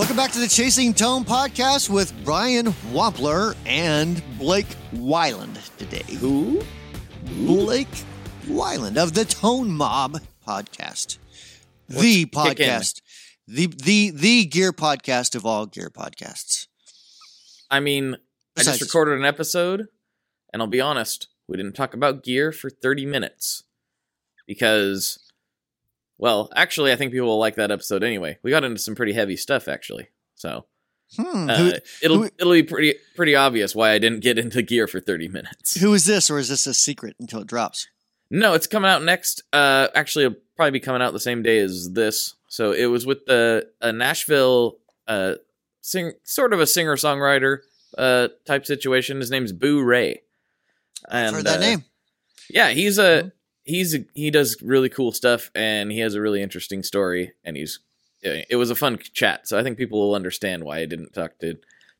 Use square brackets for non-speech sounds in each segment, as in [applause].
Welcome back to the Chasing Tone podcast with Brian Wampler and Blake Wyland today. Who? Blake Wyland of the Tone Mob podcast. the What's kicking? podcast. The the the gear podcast of all gear podcasts. I mean, I Besides- just recorded an episode, and I'll be honest, we didn't talk about gear for 30 minutes. Because, well, actually, I think people will like that episode anyway. We got into some pretty heavy stuff, actually. So, Hmm. uh, who, it'll who- it'll be pretty pretty obvious why I didn't get into gear for 30 minutes. who is this, or is this a secret until it drops? No, it's coming out next. Uh, actually, it'll probably be coming out the same day as this. So it was with the a Nashville uh sing sort of a singer songwriter uh type situation. His name's Boo Ray. I've heard that uh, name. Yeah, he's a Mhm. He's a, he does really cool stuff, and he has a really interesting story. And he's it was a fun chat. So I think people will understand why I didn't talk to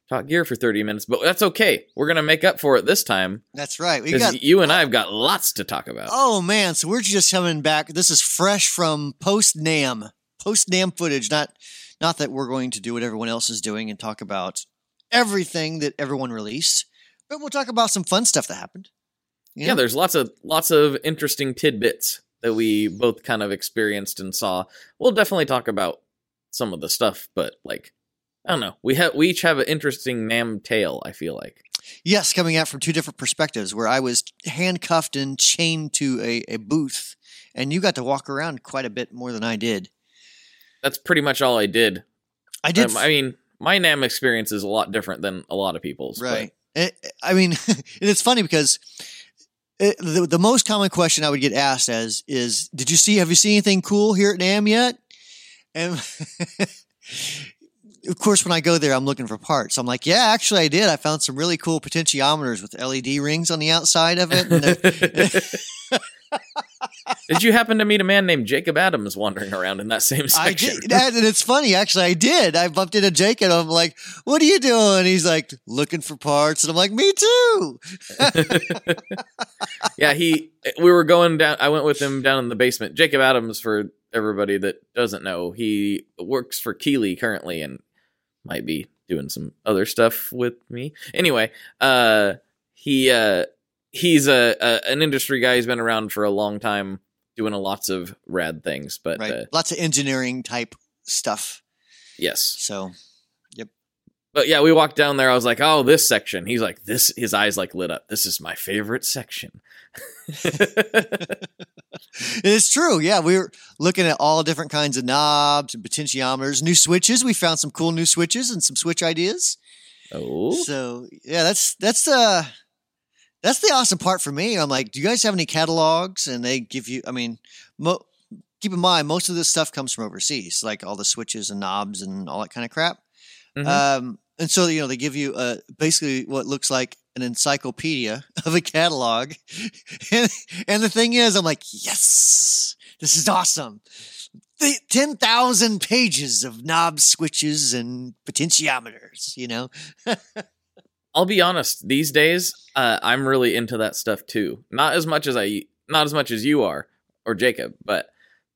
talk gear for thirty minutes, but that's okay. We're gonna make up for it this time That's right. We because got you and I have got lots to talk about. Oh man, so we're just coming back. This is fresh from post NAMM, post NAMM footage. Not, not that we're going to do what everyone else is doing and talk about everything that everyone released, but we'll talk about some fun stuff that happened. You yeah there's lots of lots of interesting tidbits that we both kind of experienced and saw we'll definitely talk about some of the stuff but like i don't know we have we each have an interesting NAMM tale i feel like Yes, coming out from two different perspectives. Where I was handcuffed and chained to a, a booth, and you got to walk around quite a bit more than I did. that's pretty much all i did I did. Um, i mean my NAMM experience is a lot different than a lot of people's Right. It, I mean, [laughs] it's funny because it, the, the most common question I would get asked as is, "Did you see? Have you seen anything cool here at NAMM yet?" And [laughs] of course, when I go there, I'm looking for parts. I'm like, "Yeah, actually, I did. I found some really cool potentiometers with LED rings on the outside of it." And [laughs] did you happen to meet a man named jacob adams wandering around in that same section? I did, that- and it's funny actually. I did. I bumped into Jacob. and I'm like, "What are you doing?" He's like, "Looking for parts," and I'm like, "Me too." [laughs] yeah, he. We were going down. I went with him down in the basement. Jacob Adams, for everybody that doesn't know, he works for Keeley currently and might be doing some other stuff with me. Anyway, uh, he uh, he's a, a an industry guy. He's been around for a long time, doing a lots of rad things. But Right. uh, Lots of engineering type stuff. yes, So but yeah, we walked down there. I was like, "Oh, this section." He's like, "This." His eyes like lit up. This is my favorite section. [laughs] it's true. Yeah, we were looking at all different kinds of knobs and potentiometers, new switches. We found some cool new switches and some switch ideas. oh, So yeah, that's that's uh that's the awesome part for me. I'm like, do you guys have any catalogs? And they give you. I mean, mo- keep in mind most of this stuff comes from overseas, like all the switches and knobs and all that kind of crap. Mhm. Um, and so you know they give you uh, basically what looks like an encyclopedia [laughs] of a catalog, [laughs] and and the thing is, I'm like, yes, this is awesome. The ten thousand pages of knob switches and potentiometers. You know, [laughs] I'll be honest. These days, uh, I'm really into that stuff too. Not as much as I, not as much as you are or Jacob, but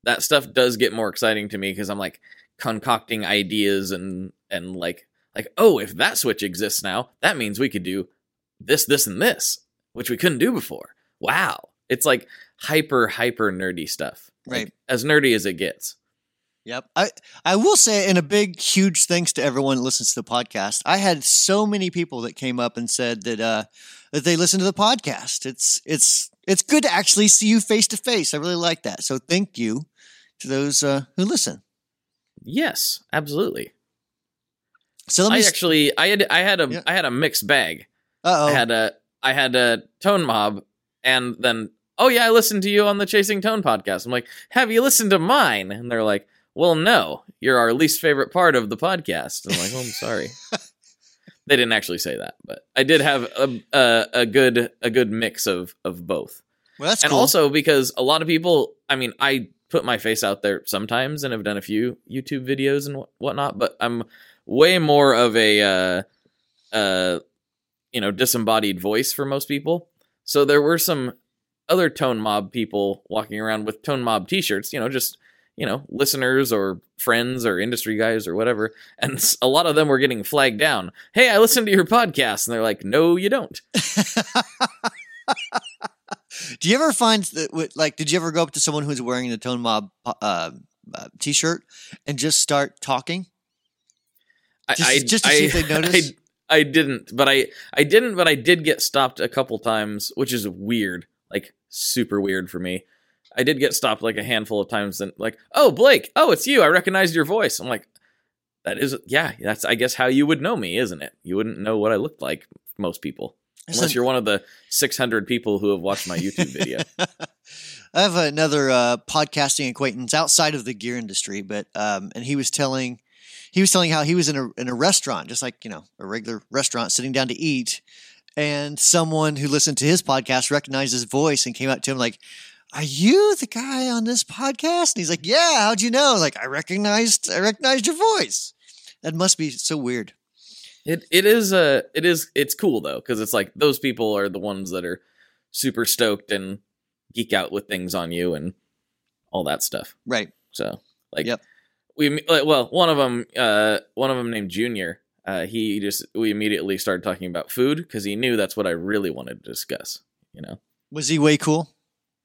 that stuff does get more exciting to me because I'm like concocting ideas and and like like oh, if that switch exists now, that means we could do this, this, and this, which we couldn't do before. Wow, it's like hyper hyper nerdy stuff. Like, Right. as nerdy as it gets. Yep. I, I will say, and a big, huge thanks to everyone that listens to the podcast. I had so many people that came up and said that uh, that they listen to the podcast. It's it's it's good to actually see you face to face. I really like that. So thank you to those uh, who listen. Yes, absolutely. So let me. I actually, I had, I had a, I Yeah. had a mixed bag. uh I oh. had a I had a tone mob and then oh yeah, I listened to you on the Chasing Tone podcast. I'm like, have you listened to mine? And they're like, well, no, you're our least favorite part of the podcast. I'm like, oh, I'm sorry. [laughs] they didn't actually say that, but I did have a a, a good a good mix of of both. Well, that's and cool. also because a lot of people, I mean, I put my face out there sometimes and have done a few YouTube videos and wh- whatnot, but I'm way more of a, uh, uh, you know, disembodied voice for most people. So there were some other Tone Mob people walking around with Tone Mob T-shirts, you know, just you know, listeners or friends or industry guys or whatever. And a lot of them were getting flagged down. Hey, I listened to your podcast. And they're like, no, you don't. [laughs] Do you ever find that, like, did you ever go up to someone who's wearing the Tone Mob uh, uh, t-shirt and just start talking? I, Just- I, just to I, see if they notice? [laughs] I, I didn't, but I, I didn't, but I did get stopped a couple times, which is weird, like super weird for me. I did get stopped like a handful of times, and like, oh Blake, oh it's you, I recognized your voice. I'm like, that is, yeah, that's I guess how you would know me, isn't it? You wouldn't know what I looked like, most people, unless you're one of the 600 people who have watched my YouTube video. [laughs] I have another uh, podcasting acquaintance outside of the gear industry, but um, and he was telling he was telling how he was in a in a restaurant, just like you know a regular restaurant, sitting down to eat, and someone who listened to his podcast recognized his voice and came up to him like, "Are you the guy on this podcast?" And he's like, "Yeah, how'd you know?" Like, I recognized I recognized your voice. That must be so weird. It it is uh it is it's cool though because it's like those people are the ones that are super stoked and geek out with things on you and all that stuff. Right. So like Yep. We well one of them uh one of them named Junior uh he just we immediately started talking about food because he knew that's what I really wanted to discuss. You know Was he way cool?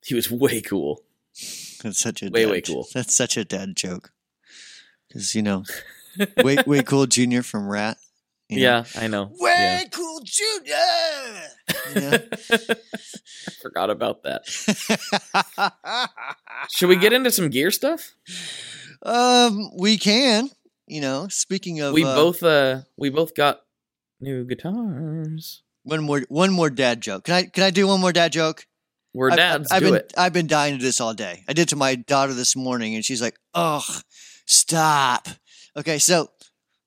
he was way cool. [laughs] That's such a Way, dad, way cool. That's such a dad joke. Because you know, [laughs] way way cool Junior from Rat. you know. Yeah, I know. Way Yeah. cool Junior. Yeah. [laughs] Forgot about that. Should we get into some gear stuff? Um, we can. You know, speaking of, we uh, both uh we both got new guitars. one more one more dad joke. Can I can I do one more dad joke? We're dads. I've, do been it. I've been dying to this all day. I did to my daughter this morning, and she's like, "Ugh, stop." Okay, so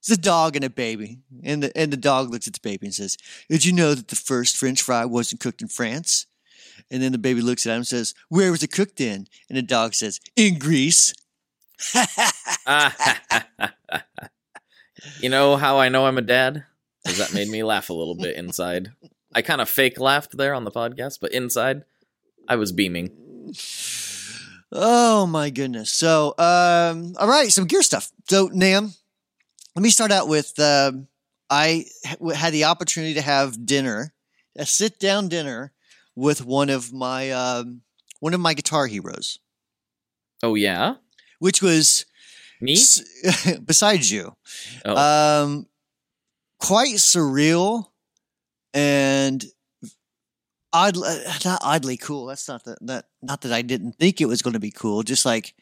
it's a dog and a baby, and the and the dog looks at the baby and says, "Did you know that the first French fry wasn't cooked in France?" And then the baby looks at him and says, "Where was it cooked in?" And the dog says, "In Greece." [laughs] you know how I know I'm a dad? Because that made me laugh a little bit inside. I kind of fake laughed there on the podcast, but inside, I was beaming. Oh my goodness. So, um, all right, some gear stuff. So, NAMM, let me start out with um I ha- had the opportunity to have dinner, a sit down dinner with one of my um, one of my guitar heroes, Oh yeah, which was me. s- [laughs] besides you, Oh, um, quite surreal and odd, not oddly cool. That's not that, that not that I didn't think it was going to be cool. Just like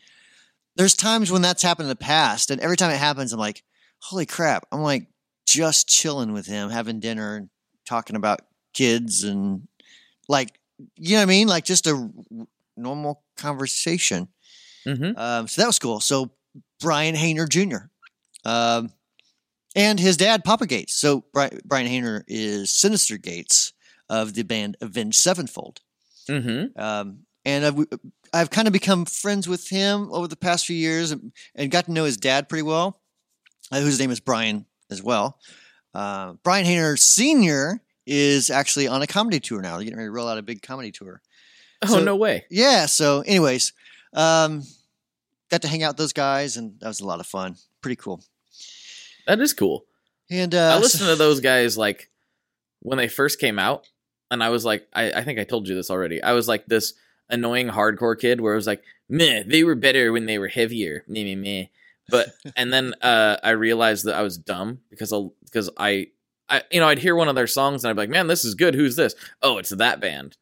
there's times when that's happened in the past, and every time it happens, I'm like, holy crap! I'm like just chilling with him, having dinner, and talking about kids, and like you know what I mean, like just a normal conversation. Hmm Um, so that was cool. So Brian Haner Jr. Um, and his dad, Papa Gates. So Bri- Brian Haner is Synyster Gates of the band Avenged Sevenfold. hmm Um, and I've, I've kind of become friends with him over the past few years and, and got to know his dad pretty well, uh, whose name is Brian as well. Uh, Brian Haner Sr. is actually on a comedy tour now. They're getting ready to roll out a big comedy tour. Oh So- no way. Yeah. So, anyways, um, got to hang out with those guys, and that was a lot of fun. Pretty cool. That is cool. And uh, I listened to those guys like when they first came out, and I was like, I, I think I told you this already. I was like this annoying hardcore kid where it was like, meh, they were better when they were heavier, meh, meh, meh. But [laughs] and then uh, I realized that I was dumb because I because I. I, you know, I'd hear one of their songs and I'd be like, "Man, this is good. Who's this? Oh, it's that band.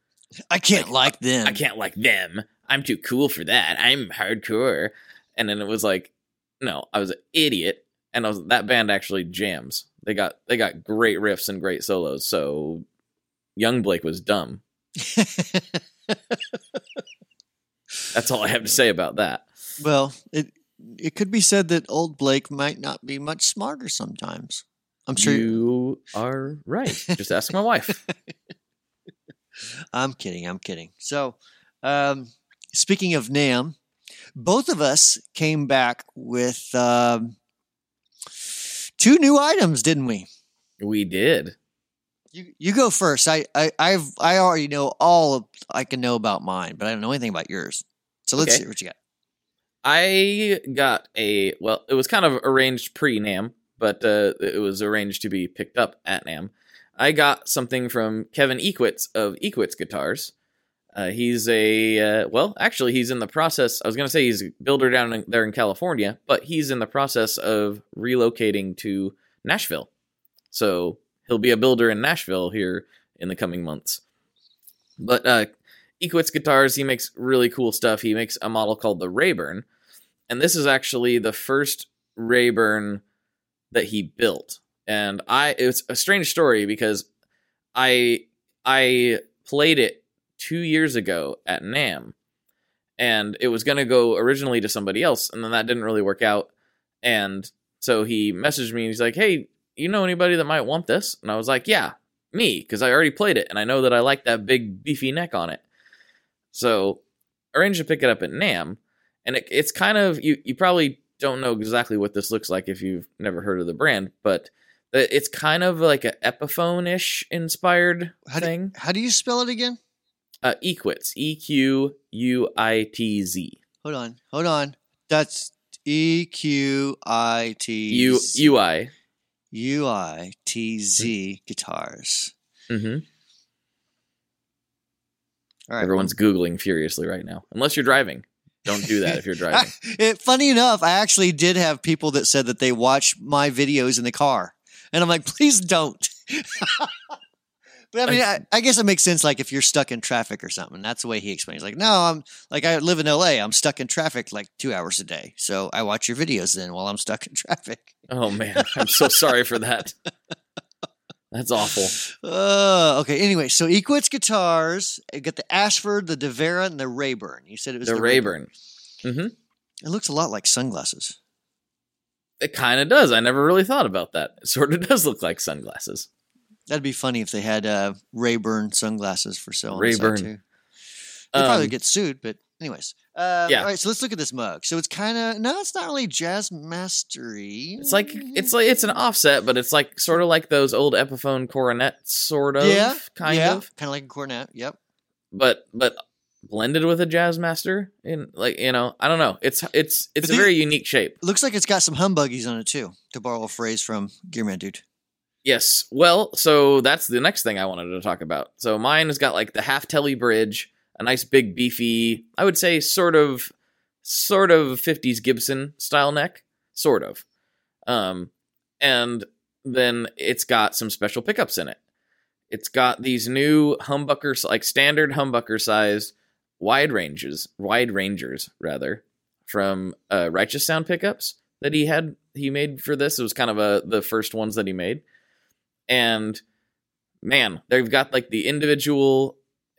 I can't like them. I can't like them. I'm too cool for that. I'm hardcore." And then it was like, "No, I was an idiot." And I was that band actually jams. They got they got great riffs and great solos. So young Blake was dumb. [laughs] That's all I have to say about that. well, it it could be said that old Blake might not be much smarter sometimes. I'm sure. You are right. Just ask my wife. [laughs] I'm kidding. I'm kidding. So, um, speaking of NAMM, both of us came back with um, two new items, didn't we? We did. You you go first. I, I I've I already know all of, I can know about mine, but I don't know anything about yours. So let's Okay. see what you got. I got a well, it was kind of arranged pre NAMM, but uh, it was arranged to be picked up at NAMM. I got something from Kevin Equitz of Equitz Guitars. Uh, he's a uh, well, actually, he's in the process. I was gonna say he's a builder down in, there in California, but he's in the process of relocating to Nashville. So he'll be a builder in Nashville here in the coming months. But uh, Equitz guitars, he makes really cool stuff. He makes a model called the Rayburn, and this is actually the first Rayburn that he built. And I, it's a strange story because I I played it two years ago at NAMM, and it was gonna go originally to somebody else, and then that didn't really work out. And so he messaged me and he's like, "Hey, you know anybody that might want this?" And I was like, "Yeah, me, because I already played it and I know that I like that big beefy neck on it." So arranged to pick it up at NAMM, and it, it's kind of you. You probably don't know exactly what this looks like if you've never heard of the brand, but it's kind of like a Epiphone ish inspired How do, thing. how do you spell it again? Uh, Equitz, E Q U I T Z. Hold on, hold on. That's E Q I T U U I. U I T Z guitars. Mm-hmm. All right. Everyone's googling furiously right now. Unless you're driving, don't do that if you're [laughs] driving. [laughs] it, funny enough, I actually did have people that said that they watch my videos in the car, and I'm like, please don't. [laughs] but I mean, I, I, guess it makes sense. Like if you're stuck in traffic or something, that's the way he explains. Like, no, I'm like I live in LA. I'm stuck in traffic like two hours a day, so I watch your videos then while I'm stuck in [laughs] traffic. Oh man, I'm so sorry for that. That's awful. Uh, okay. Anyway, so Equitz guitars. You got the Ashford, the Devera, and the Rayburn. You said it was the, the Rayburn. Mm-hmm. It looks a lot like sunglasses. It kind of does. I never really thought about that. It sort of [laughs] does look like sunglasses. That'd be funny if they had uh, Rayburn sunglasses for sale. on the site, Rayburn. too. They'd probably Um, get sued, but anyways. Uh, Yeah. All right, so let's look at this mug. So it's kind of no, it's not really jazz mastery. It's like it's like it's an offset, but it's like sort of like those old Epiphone coronets, sort of, yeah, kind yeah, of, kind of like a cornet. Yep. but but blended with a jazz master. In like you know, I don't know. It's it's it's But a the- very unique shape. Looks like it's got some humbuggies on it too. To borrow a phrase from Gearman Dude. Yes. Well, so that's the next thing I wanted to talk about. So mine has got like the half telly bridge, a nice big beefy, I would say sort of sort of 50s Gibson style neck, sort of. Um and then it's got some special pickups in it. It's got these new humbucker like standard humbucker sized wide ranges, wide rangers rather, from uh, Righteous Sound pickups that he had he made for this. It was kind of a the first ones that he made and man, they've got like the individual.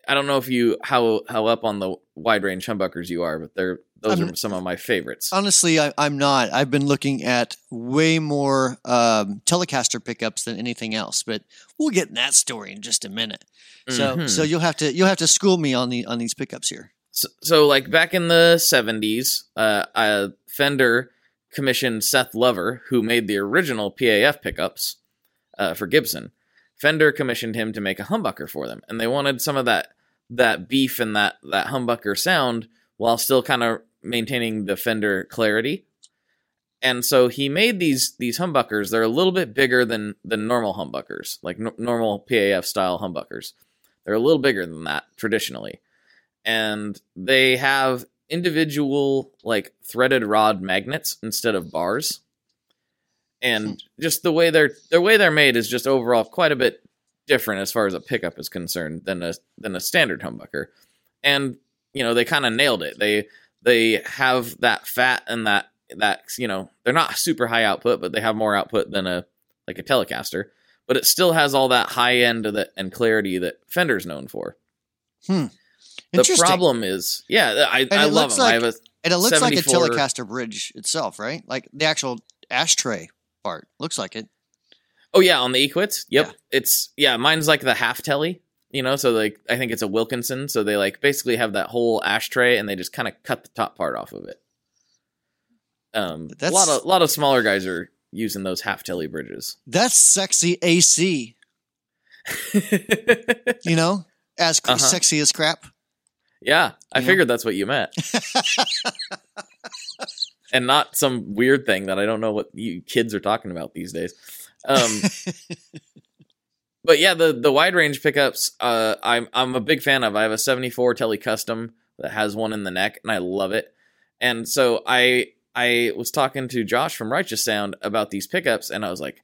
I don't know if you how how up on the wide range humbuckers you are, but they're those I'm- are some of my favorites. Honestly, I, I'm not. I've been looking at way more um, Telecaster pickups than anything else, but we'll get in that story in just a minute. So, Mhm. so you'll have to you'll have to school me on the on these pickups here. so, so like back in the seventies, uh, uh, Fender commissioned Seth Lover, who made the original PAF pickups uh, for Gibson. Fender commissioned him to make a humbucker for them, and they wanted some of that that beef and that that humbucker sound while still kind of maintaining the Fender clarity. And so he made these these humbuckers. They're a little bit bigger than than normal humbuckers, like n- normal PAF style humbuckers. They're a little bigger than that traditionally, and they have individual like threaded rod magnets instead of bars. And hmm. just the way they're the way they're made is just overall quite a bit different as far as a pickup is concerned than a than a standard humbucker. And you know they kind of nailed it. They they have that fat and that that you know they're not super high output, but they have more output than a like a Telecaster. But it still has all that high end of the, and clarity that Fender's known for. Hmm. The Interesting. problem is, yeah, I, I love them. I like- have a and it looks like a Telecaster bridge itself, right? Like the actual ashtray part looks like it. oh yeah, on the Equitz. Yep, Yeah. it's yeah, mine's like the half telly. You know, so like I think it's a Wilkinson. So they like basically have that whole ashtray and they just kind of cut the top part off of it. Um, a That's- lot of a lot of smaller guys are using those half telly bridges. That's sexy AC. [laughs] You know, as Uh-huh. sexy as crap. yeah, I Yeah. figured that's what you meant. [laughs] and not some weird thing that I don't know what you kids are talking about these days. Um, [laughs] but yeah, the the wide range pickups, uh, I'm I'm a big fan of. I have a 74 Tele Custom that has one in the neck, and I love it. And so I I was talking to Josh from Righteous Sound about these pickups, and I was like,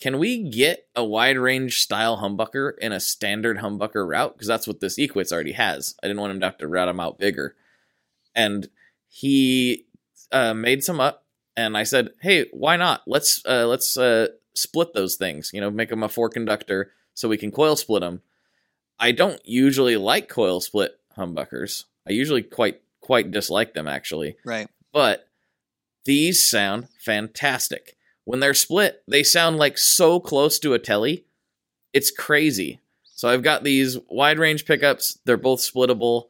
can we get a wide range style humbucker in a standard humbucker route? Because that's what this Equitz already has. I didn't want him to have to route them out bigger. And he uh, made some up, and I said, "Hey, why not? Let's uh, let's uh, split those things. You know, make them a four conductor so we can coil split them." I don't usually like coil split humbuckers. I usually quite quite dislike them actually. Right. But these sound fantastic. When they're split, they sound like so close to a telly. It's crazy. So I've got these wide range pickups. They're both splittable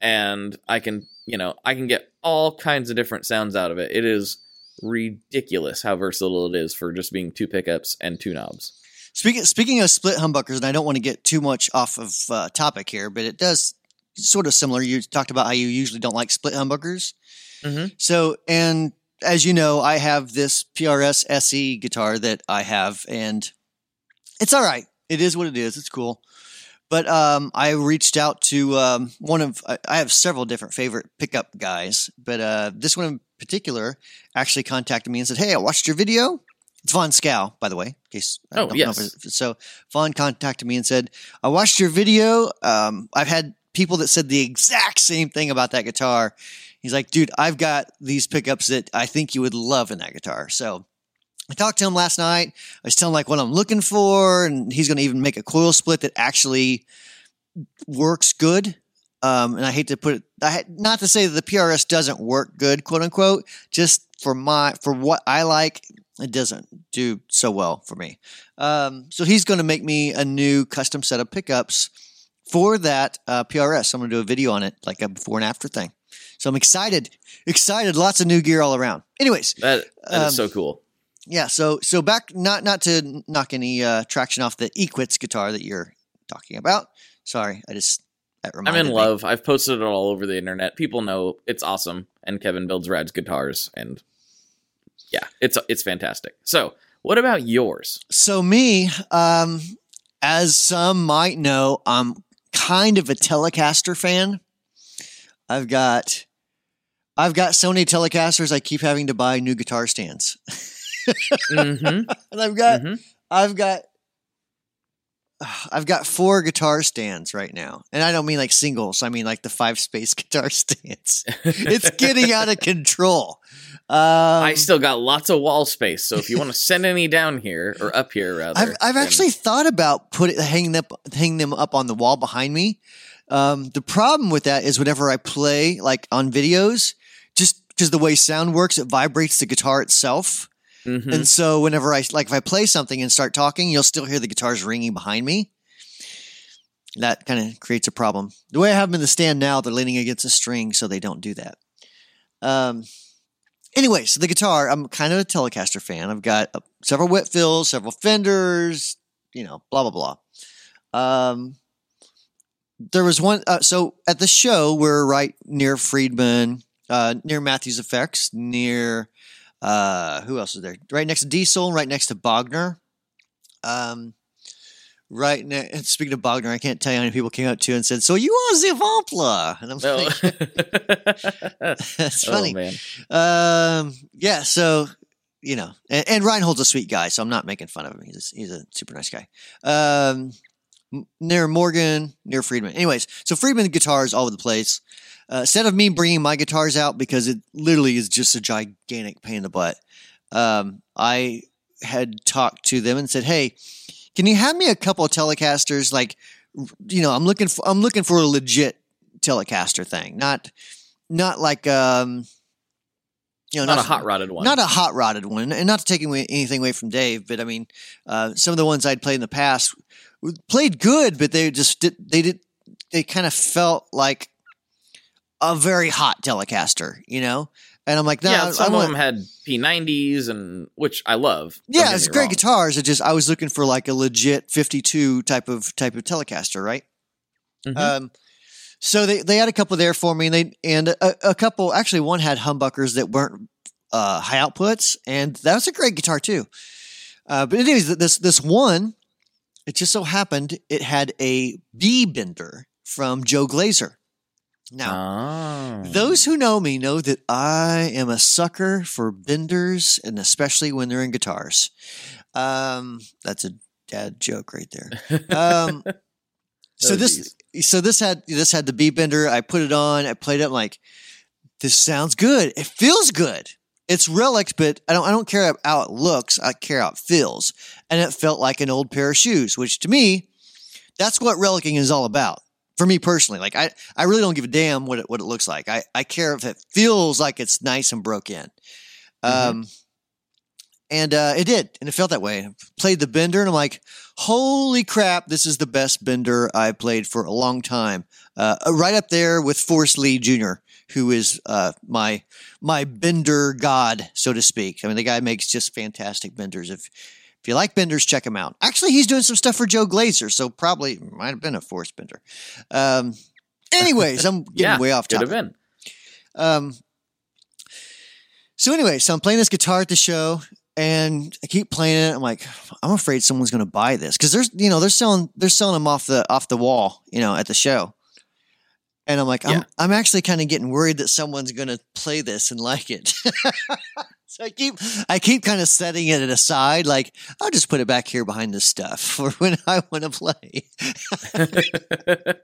and I can, you know, I can get all kinds of different sounds out of it. It is ridiculous how versatile it is for just being two pickups and two knobs. Speaking speaking of split humbuckers, and I don't want to get too much off of uh, topic here, but it does sort of similar. You talked about how you usually don't like split humbuckers. Mm-hmm. So, and as you know, I have this PRS SE guitar that I have, and it's all right. It is what it is. It's cool. But um, I reached out to um, one of I have several different favorite pickup guys, but uh, this one in particular actually contacted me and said, "Hey, I watched your video." It's Vaughn Skow, by the way. In case I Oh, don't know yes. so Von contacted me and said, "I watched your video. Um, I've had people that said the exact same thing about that guitar." He's like, "Dude, I've got these pickups that I think you would love in that guitar." So I talked to him last night. I was telling him like what I'm looking for, and he's going to even make a coil split that actually works good. Um, and I hate to put it, I not to say that the PRS doesn't work good, quote unquote. Just for my for what I like, it doesn't do so well for me. Um, so he's going to make me a new custom set of pickups for that uh, PRS. I'm going to do a video on it, like a before and after thing. So I'm excited, excited. Lots of new gear all around. Anyways, That, that is Um, so cool. Yeah. So so back not not to knock any uh, traction off the Equitz guitar that you're talking about. Sorry, I just I'm in me. love. I've posted it all over the internet. People know it's awesome, and Kevin builds Rad's guitars, and yeah, it's it's fantastic. So, what about yours? So me, um, as some might know, I'm kind of a Telecaster fan. I've got I've got so many Telecasters. I keep having to buy new guitar stands, [laughs] hmm [laughs] and I've got hmm I've got [sighs] I've got four guitar stands right now, and I don't mean like singles. I mean like the five space [laughs] guitar stands. It's getting out of control. Um, I still got lots of wall space, so if you want to send any down here or up here, rather, I've I've then- actually thought about put it, hanging them hanging them up on the wall behind me. Um, the problem with that is whenever I play like on videos, just because the way sound works, it vibrates the guitar itself, Mhm. and so whenever I like if I play something and start talking, you'll still hear the guitars ringing behind me. That kind of creates a problem. The way I have them in the stand now, they're leaning against a string, so they don't do that. Um. Anyway, so the guitar, I'm kind of a Telecaster fan. I've got uh, several Whitfills, several Fenders, you know, blah blah blah. Um, there was one. Uh, so at the show, we're right near Friedman, uh, near Matthews Effects, near uh, who else is there? Right next to Diezel, right next to Bogner. Um, right. And [laughs] speaking of Bogner, I can't tell you how many people came up to and said, "So you are the Vampla?" And I'm like, [laughs] [laughs] "That's oh funny." man, Um, yeah, so you know, and, and Reinhold's a sweet guy, so I'm not making fun of him. He's a, he's a super nice guy. Um, near Morgan, near Friedman. Anyways, so Friedman guitars all over the place. Uh, instead of me bringing my guitars out because it literally is just a gigantic pain in the butt, um, I had talked to them and said, "Hey, can you have me a couple of Telecasters? Like, you know, I'm looking for I'm looking for a legit Telecaster thing, not not like um." You know, not a hot rodded one. not a hot rodded one, and not to take anything away from Dave, but I mean, uh, some of the ones I'd played in the past played good, but they just did, they did they kind of felt like a very hot Telecaster, you know. And I'm like, no, yeah, some I of them had P90s, and which I love. yeah, it's great wrong. guitars. It just I was looking for like a legit 52 type of type of Telecaster, right? Mhm. Um, So they, they had a couple there for me, and they and a, a couple actually one had humbuckers that weren't uh, high outputs, and that was a great guitar too. Uh, but anyways, this this one, it just so happened it had a B bender from Joe Glaser. Now, Ah. those who know me know that I am a sucker for benders, and especially when they're in guitars. Um, that's a dad joke right there. Um, [laughs] so Oh, this, so this had this had the B bender. I put it on. I played it. I'm like, this sounds good. It feels good. It's relic, but I don't. I don't care how it looks. I care how it feels, and it felt like an old pair of shoes, which to me, that's what relicing is all about. For me personally, like I, I really don't give a damn what it what it looks like. I, I care if it feels like it's nice and broke in. Um, and uh, it did, and it felt that way. I played the bender, and I'm like, holy crap, this is the best bender I've played for a long time. Uh, right up there with Forrest Lee Jr., who is uh, my my bender god, so to speak. I mean, the guy makes just fantastic benders. If if you like benders, check him out. Actually, he's doing some stuff for Joe Glaser, so probably might have been a Forrest bender. Um, [laughs] anyways, I'm getting yeah, way off could topic. have been. Um, so anyway, so I'm playing this guitar at the show, and I keep playing it. I'm like, I'm afraid someone's going to buy this because there's, you know, they're selling, they're selling them off the off the wall, you know, at the show. And I'm like, I'm, Yeah. I'm actually kind of getting worried that someone's going to play this and like it. [laughs] so I keep, I keep kind of setting it aside. Like, I'll just put it back here behind this stuff [laughs] for when I want to play. [laughs]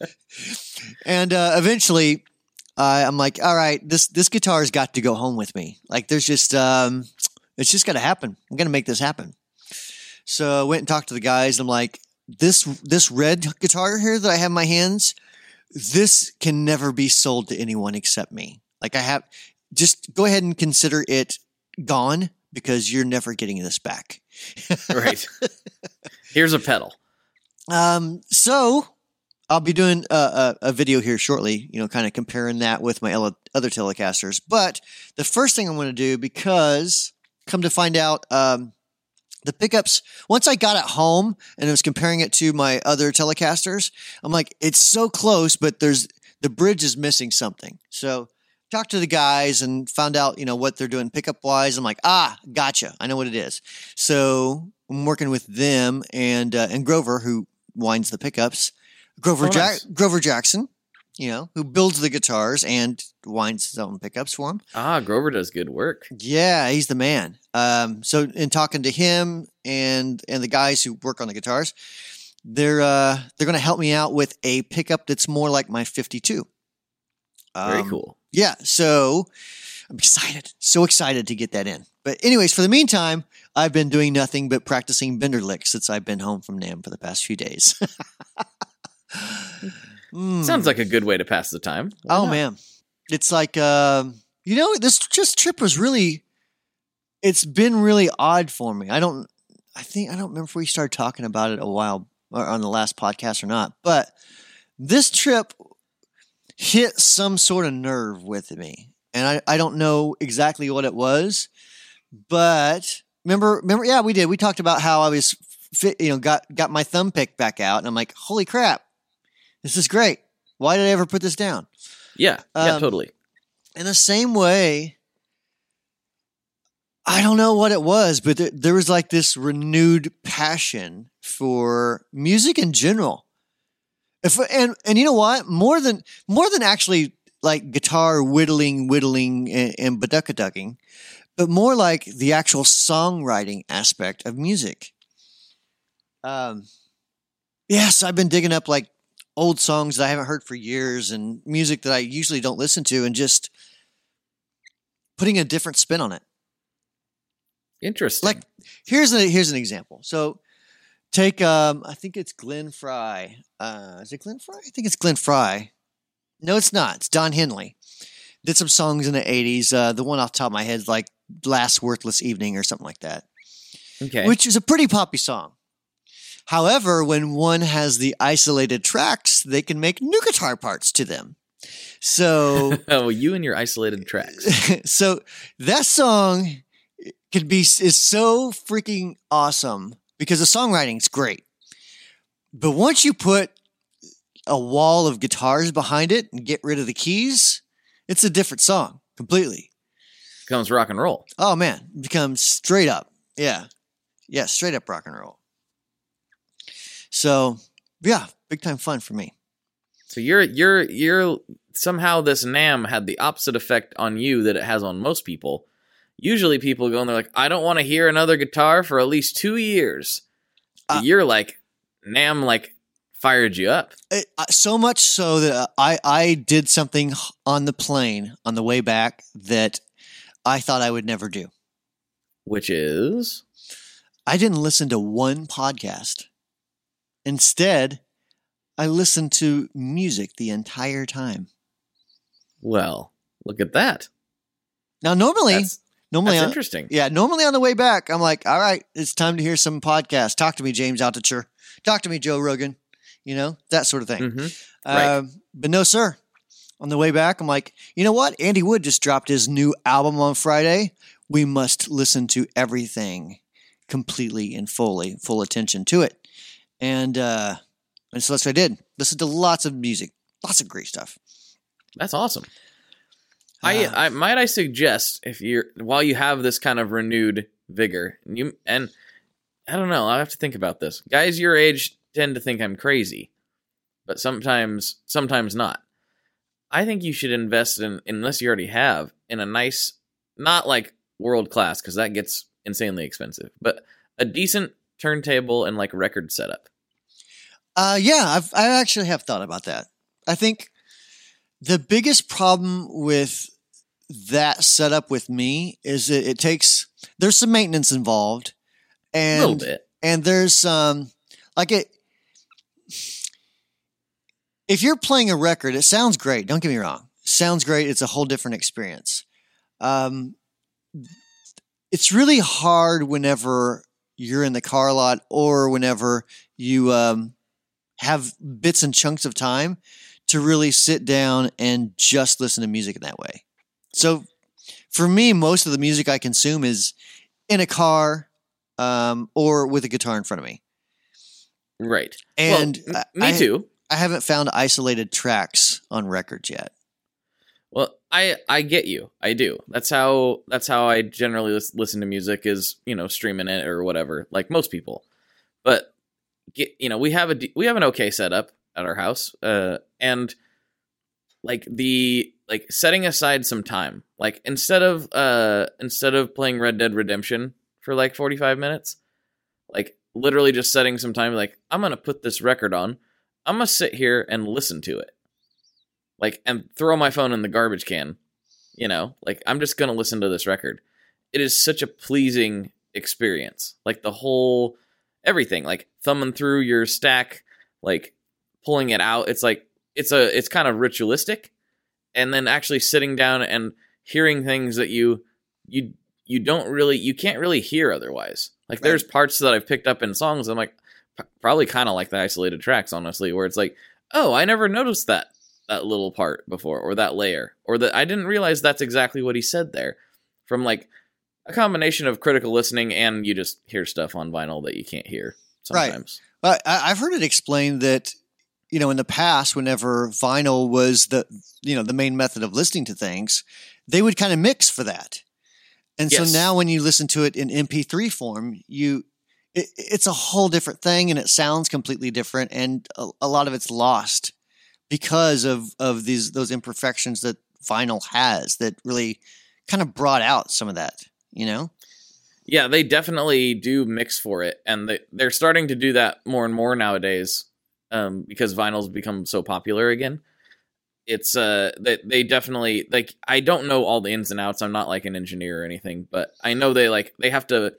And uh, eventually, uh, I'm like, all right, this this guitar's got to go home with me. Like, there's just, um, it's just got to happen. I'm gonna make this happen. So I went and talked to the guys. And I'm like, this this red guitar here that I have in my hands, this can never be sold to anyone except me. Like, I have, just go ahead and consider it gone because you're never getting this back. right. [laughs] Here's a pedal. Um, so I'll be doing a, a, a video here shortly, you know, kind of comparing that with my other Telecasters. But the first thing I'm going to do, because come to find out, um, the pickups, once I got it home and I was comparing it to my other Telecasters, I'm like, it's so close, but there's the bridge is missing something. So talked to the guys and found out, you know, what they're doing pickup wise. I'm like, ah, gotcha. I know what it is. So I'm working with them and uh, and Grover, who winds the pickups. Grover Oh, nice. Grover Jackson, you know, who builds the guitars and winds his own pickups for him. Ah, Grover does good work. Yeah, he's the man. Um, so in talking to him and and the guys who work on the guitars, they're uh, they're going to help me out with a pickup that's more like my 52. Very Um, cool. Yeah, so I'm excited, so excited to get that in. But anyways, for the meantime, I've been doing nothing but practicing bender licks since I've been home from NAMM for the past few days. [laughs] Mm. Sounds like a good way to pass the time. Why Oh not? man, it's like um, you know this just trip was really. It's been really odd for me. I don't. I think I don't remember if we started talking about it a while or on the last podcast or not, but this trip hit some sort of nerve with me, and I I don't know exactly what it was, but remember remember yeah we did we talked about how I was fit you know got got my thumb pick back out and I'm like holy crap this is great why did I ever put this down Yeah, yeah, Um, totally. in the same way, I don't know what it was, but there, there was like this renewed passion for music in general. If, and and you know what? More than more than actually like guitar whittling, whittling, and, and baduckaducking, but more like the actual songwriting aspect of music. Um, yes, I've been digging up like old songs that I haven't heard for years and music that I usually don't listen to and just putting a different spin on it. Interesting. Like here's a here's an example. So take um I think it's Glenn Frey. Uh is it Glenn Frey? I think it's Glenn Frey. No, it's not. It's Don Henley. Did some songs in the 80s. Uh the one off the top of my head is like Last Worthless Evening or something like that. okay. Which is a pretty poppy song. However, when one has the isolated tracks, they can make new guitar parts to them. So [laughs] oh, you and your isolated tracks. [laughs] so that song could be is so freaking awesome because the songwriting's great. But once you put a wall of guitars behind it and get rid of the keys, it's a different song completely. Comes rock and roll. Oh man, it becomes straight up. Yeah. Yeah, straight up rock and roll. So, yeah, big time fun for me. So you're you're you're somehow this NAMM had the opposite effect on you that it has on most people. Usually people go and they're like, I don't want to hear another guitar for at least two years. Uh, you're like NAMM like fired you up. It, uh, so much so that I I did something on the plane on the way back that I thought I would never do. Which is I didn't listen to one podcast. Instead, I listened to music the entire time. well, look at that. Now, normally, That's, normally, that's on, interesting. yeah, normally on the way back, I'm like, all right, it's time to hear some podcast. Talk to me, James Altucher. Talk to me, Joe Rogan. You know that sort of thing. hmm Right. Um, but no, sir. On the way back, I'm like, you know what? Andy Wood just dropped his new album on Friday. We must listen to everything completely and fully, full attention to it. And uh, and so that's what I did. Listen to lots of music, lots of great stuff. That's awesome. I, Uh, I might I suggest if you're while you have this kind of renewed vigor, and you and I don't know, I have to think about this. Guys your age tend to think I'm crazy, but sometimes sometimes not. I think you should invest in unless you already have in a nice not like world class because that gets insanely expensive, but a decent turntable and like record setup. Uh, yeah, I've, I actually have thought about that. I think the biggest problem with that setup with me is that it takes there's some maintenance involved, and A and little bit. and there's um like it. If you're playing a record, it sounds great. Don't get me wrong, sounds great. It's a whole different experience. Um, it's really hard whenever you're in the car lot or whenever you um, have bits and chunks of time to really sit down and just listen to music in that way. So for me, most of the music I consume is in a car um, or with a guitar in front of me. Right. And well, m- me I- too. I haven't found isolated tracks on records yet. I I get you. I do. That's how that's how I generally lis- listen to music is, you know, streaming it or whatever, like most people. But get, you know, we have a we have an okay setup at our house. Uh and like the like setting aside some time. Like instead of uh instead of playing Red Dead Redemption for like 45 minutes, like literally just setting some time like I'm to put this record on. I'm to sit here and listen to it like and throw my phone in the garbage can you know? Like i'm just gonna listen to this record. It is such a pleasing experience. Like the whole everything like thumbing through your stack like pulling it out. It's like it's a it's kind of ritualistic. And then actually sitting down and hearing things that you you you don't really you can't really hear otherwise. Like there's parts that i've picked up in songs i'm like probably kind of like the isolated tracks honestly where it's like oh i never noticed that that little part before or that layer or that I didn't realize that's exactly what he said there from like a combination of critical listening and you just hear stuff on vinyl that you can't hear Right. sometimes. But I, I've heard it explained that you know in the past, whenever vinyl was the you know the main method of listening to things, they would kind of mix for that. And Yes. so now, when you listen to it in MP3 form, you it, it's a whole different thing, and it sounds completely different, and a, a lot of it's lost because of of these those imperfections that vinyl has that really kind of brought out some of that. You know, Yeah, they definitely do mix for it and they, they're starting to do that more and more nowadays um, because vinyl's become so popular again. It's uh they, they definitely like I don't know all the ins and outs. I'm not like an engineer or anything, but I know they like they have to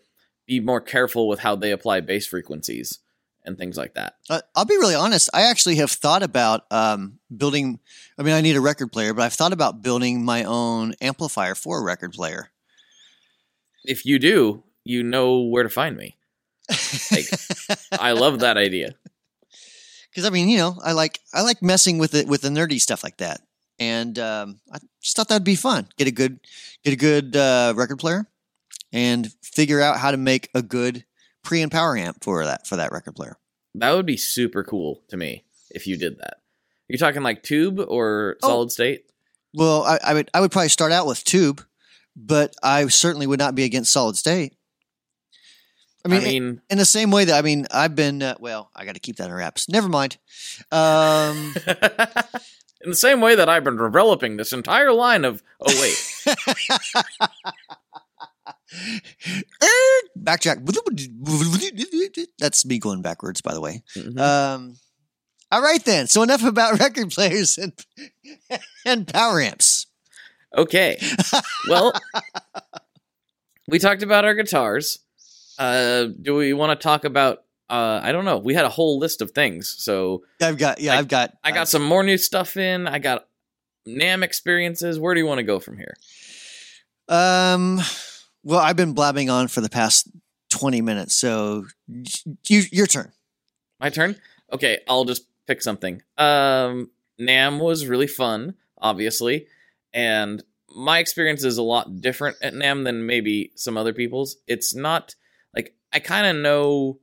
be more careful with how they apply bass frequencies and things like that. Uh, I'll be really honest. I actually have thought about um, building. I mean, I need a record player, but I've thought about building my own amplifier for a record player. If you do, you know where to find me. [laughs] I love that idea. because I mean, you know, I like I like messing with it with the nerdy stuff like that, and um, I just thought that'd be fun. Get a good get a good uh, record player, and figure out how to make a good pre and power amp for that for that record player. That would be super cool to me if you did that. You're talking like tube or Oh. solid state? Well, I, I would I would probably start out with tube, but I certainly would not be against solid state. I mean, I mean, in the same way that I mean, I've been uh, well. I got to keep that in wraps. Never mind. Um, [laughs] in the same way that I've been developing this entire line of oh wait, [laughs] [laughs] backtrack. [laughs] That's me going backwards, by the way. Mhm. Um, all right then. So enough about [laughs] record players and and power amps. okay. Well, we talked about our guitars. Uh, do we want to talk about? Uh, I don't know. We had a whole list of things, so I've got yeah. I- I've got I got some more new stuff in. I got NAMM experiences. Where do you want to go from here? Um, well, I've been blabbing on for the past twenty minutes, so you, your turn. My turn. Okay, I'll just pick something. Um, NAMM was really fun, obviously, and my experience is a lot different at NAMM than maybe some other people's. It's not like I kind of know,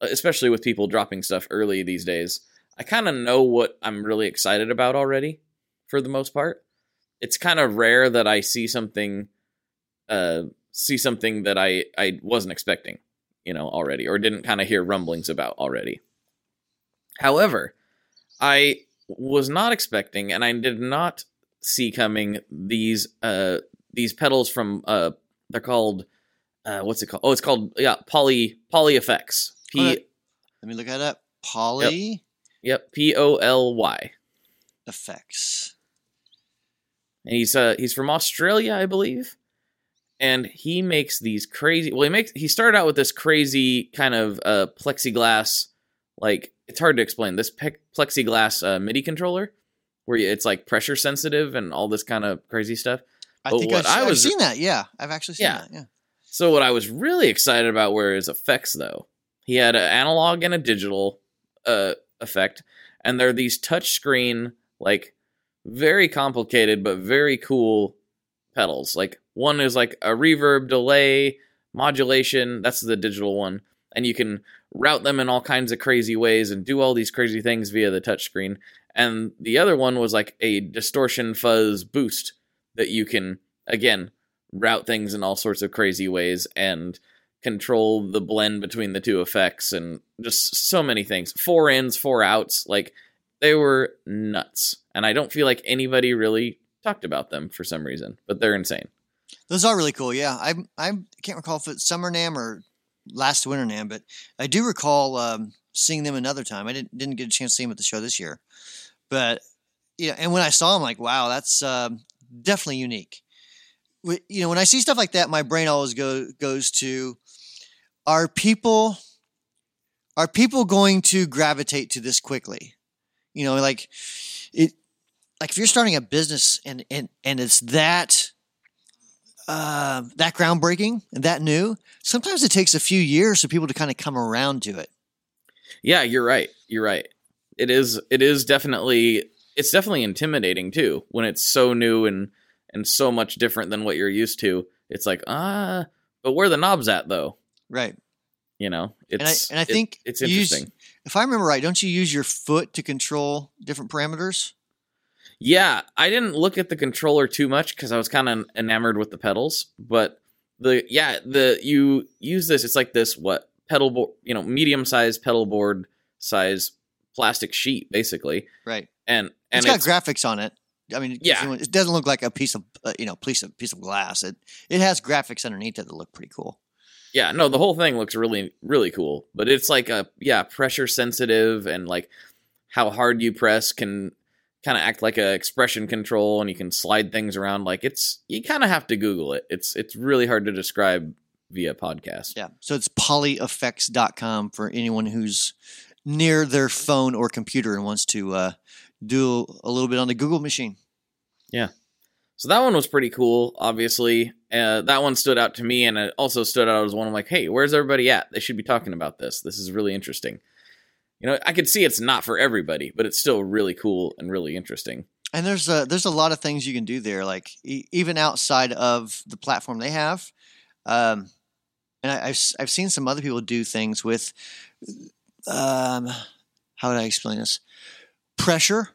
especially with people dropping stuff early these days. I kind of know what I'm really excited about already, for the most part. It's kind of rare that I see something, uh, see something that I I wasn't expecting, you know, already, or didn't kind of hear rumblings about already. However, I was not expecting, and I did not see coming these uh these pedals from uh they're called uh what's it called? Oh, it's called yeah poly poly effects. P. Let me look at that up. Poly yep P O L Y. effects. and he's uh he's from Australia, I believe. And he makes these crazy. Well, he makes he started out with this crazy kind of uh plexiglass, like it's hard to explain. This pe- plexiglass uh, MIDI controller, where it's like pressure sensitive and all this kind of crazy stuff. I But think I've, I I've seen that. Yeah, I've actually seen Yeah. that. Yeah. So what I was really excited about were his effects, though. He had an analog and a digital uh, effect, and they're these touch screen, like very complicated but very cool pedals. Like one is like a reverb, delay, modulation. That's the digital one, and you can route them in all kinds of crazy ways and do all these crazy things via the touchscreen. And the other one was like a distortion fuzz boost that you can again route things in all sorts of crazy ways and control the blend between the two effects and just so many things. Four ins, four outs, like they were nuts. And I don't feel like anybody really talked about them for some reason, but they're insane. Those are really cool. Yeah, I I can't recall if it's Summer NAMM or last Winter NAMM, but I do recall um, seeing them another time. I didn't didn't get a chance to see them at the show this year, but yeah. And when I saw them, like, wow, that's um, definitely unique. You know, when I see stuff like that, my brain always go goes to: Are people are people going to gravitate to this quickly? You know, like it. Like if you're starting a business and and and it's that uh, that groundbreaking and that new, sometimes it takes a few years for people to kind of come around to it. Yeah, you're right. You're right. It is it is definitely it's definitely intimidating too when it's so new and and so much different than what you're used to. It's like, ah, but where are the knobs at though? Right. You know, And I, it's and I it- think it's you use- interesting. if I remember right, don't you use your foot to control different parameters? Yeah, I didn't look at the controller too much because I was kind of enamored with the pedals. But the yeah, the you use this. It's like this what pedal board, you know, medium sized pedal board size plastic sheet, basically. Right. And and it's got graphics on it. I mean, Yeah. you it doesn't look like a piece of uh, you know piece of piece of glass. It it has graphics underneath it that look pretty cool. yeah, no, the whole thing looks really really cool. But it's like a yeah pressure sensitive and like how hard you press can kind of act like a expression control and you can slide things around like it's you kind of have to google it it's it's really hard to describe via podcast Yeah. So it's polyeffects.com for anyone who's near their phone or computer and wants to uh, do a little bit on the Google machine. Yeah. So that one was pretty cool, obviously. Uh, that one stood out to me, and it also stood out as one. I'm like, hey, where's everybody at? They should be talking about this. This is really interesting. You know, I could see it's not for everybody, but it's still really cool and really interesting. And there's a there's a lot of things you can do there, like e- even outside of the platform they have. Um, and I, I've s- I've seen some other people do things with, um, how would I explain this? Pressure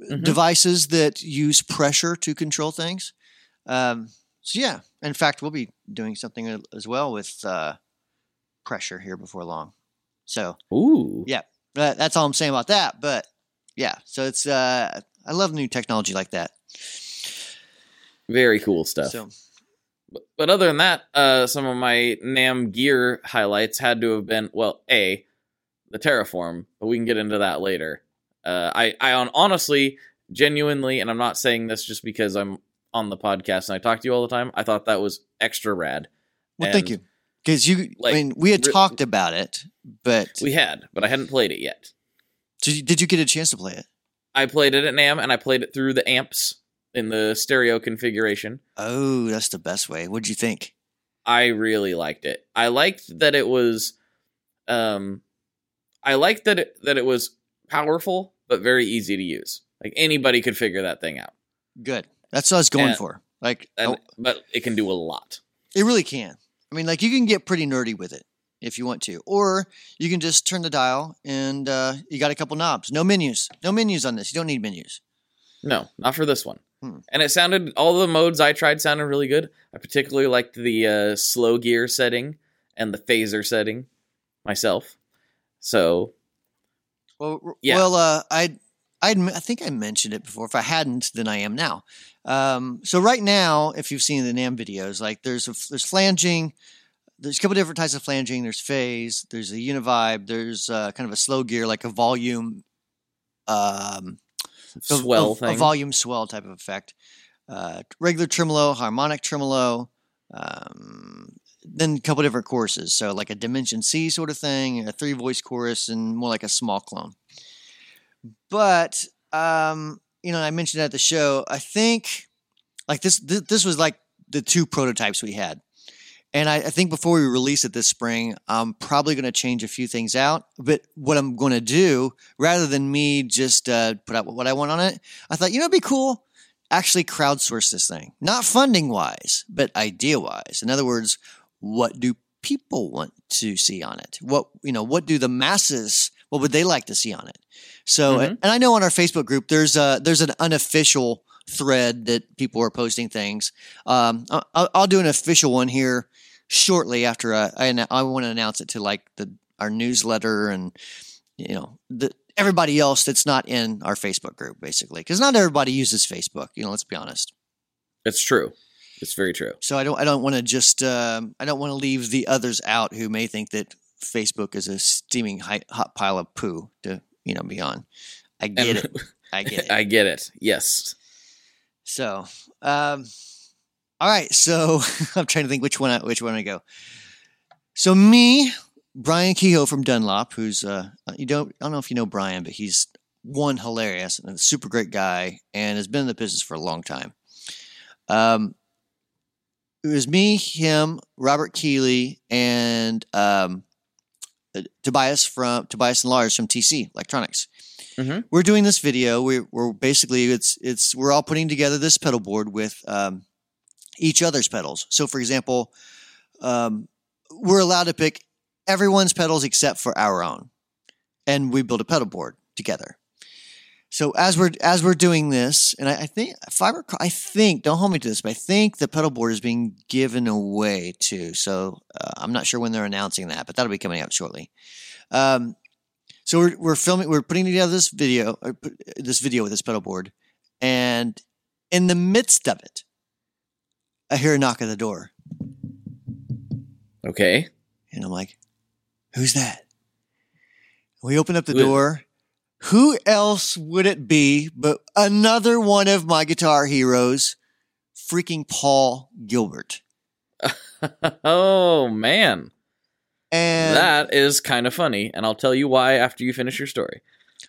Mhm. devices that use pressure to control things. Um, so yeah, in fact, we'll be doing something as well with uh, pressure here before long. So Ooh. Yeah. That, that's all I'm saying about that. But yeah, so it's uh, I love new technology like that. Very cool stuff. So But, but other than that, uh, some of my NAMM gear highlights had to have been well, a the terraform, but we can get into that later. Uh, I I on, honestly, genuinely, and I'm not saying this just because I'm on the podcast and I talk to you all the time. I thought that was extra rad. well, thank you because you. like, I mean, we had re- talked about it, but We had, but I hadn't played it yet. did you, did you get a chance to play it? I played it at NAMM, and I played it through the amps in the stereo configuration. Oh, that's the best way. What'd you think? I really liked it. I liked that it was um I liked that it that it was powerful but very easy to use. Like anybody could figure that thing out. Good. That's what I was going And- for. Like, And oh, but it can do a lot. it really can. I mean, like you can get pretty nerdy with it if you want to, or you can just turn the dial and uh, you got a couple knobs. No menus. No menus on this. You don't need menus. No, not for this one. Hmm. And it sounded all the modes I tried sounded really good. I particularly liked the uh, slow gear setting and the phaser setting myself. So Well, Yeah. well, uh, I, I, I think I mentioned it before. If I hadn't, then I am now. Um, so right now, if you've seen the NAMM videos, like there's a, there's flanging, there's a couple different types of flanging. There's phase, there's a univibe, there's uh, kind of a slow gear, like a volume, um, swell a, thing. a volume swell type of effect. Uh, regular tremolo, harmonic tremolo, um, then a couple different choruses. So like a Dimension C sort of thing, a three voice chorus, and more like a small clone. But um, you know, I mentioned at the show. I think like this. This, this was like the two prototypes we had. And I, I think before we release it this spring, I'm probably going to change a few things out. But what I'm going to do, rather than me just uh, put out what I want on it, I thought, you know, it'd be cool actually crowdsource this thing. Not funding wise, but idea wise. In other words, what do people want to see on it? What, you know, what do the masses, what would they like to see on it? So, Mhm. and I know on our Facebook group, there's a, there's an unofficial thread that people are posting things. Um, I- I'll, I'll do an official one here shortly after I, annou- I want to announce it to like the, our newsletter and, you know, the, everybody else that's not in our Facebook group, basically, because not everybody uses Facebook. You know, let's be honest. it's true. It's very true. So I don't, I don't want to just, um, I don't want to leave the others out who may think that Facebook is a steaming hot pile of poo to, you know, beyond. I get it. [laughs] I get it. I get it. Yes. So, um, all right. So [laughs] I'm trying to think which one, I, which one I go. So me, Brian Kehoe from Dunlop, who's uh, you don't, I don't know if you know Brian, but he's one hilarious and a super great guy, and has been in the business for a long time. Um, it was me, him, Robert Keeley, and um, uh, Tobias from Tobias and Lars from TC Electronics. Mhm. We're doing this video. We're, we're basically it's it's we're all putting together this pedal board with um, each other's pedals. So, for example, um, we're allowed to pick everyone's pedals except for our own, and we build a pedal board together. So as we're as we're doing this, and I, I think if I think don't hold me to this, but I think the pedal board is being given away too. So uh, I'm not sure when they're announcing that, but that'll be coming up shortly. Um, so we're we're filming, we're putting together this video, or put- this video with this pedal board, and in the midst of it, I hear a knock at the door, Okay. and I'm like, "Who's that?" We open up the door. Who else would it be but another one of my guitar heroes, freaking Paul Gilbert? [laughs] oh man. And that is kind of funny, and I'll tell you why after you finish your story.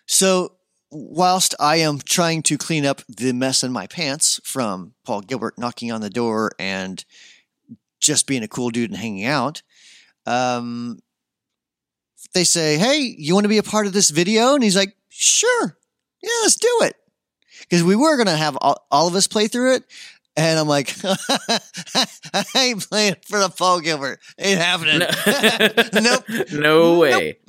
so, whilst I am trying to clean up the mess in my pants from Paul Gilbert knocking on the door and just being a cool dude and hanging out, um, they say, "Hey, you want to be a part of this video?" And he's like, "Sure, yeah, let's do it." Because we were gonna have all, all of us play through it, and I'm like, [laughs] "I ain't playing for the Paul Gilbert. Ain't happening." [laughs] nope. No way. [laughs]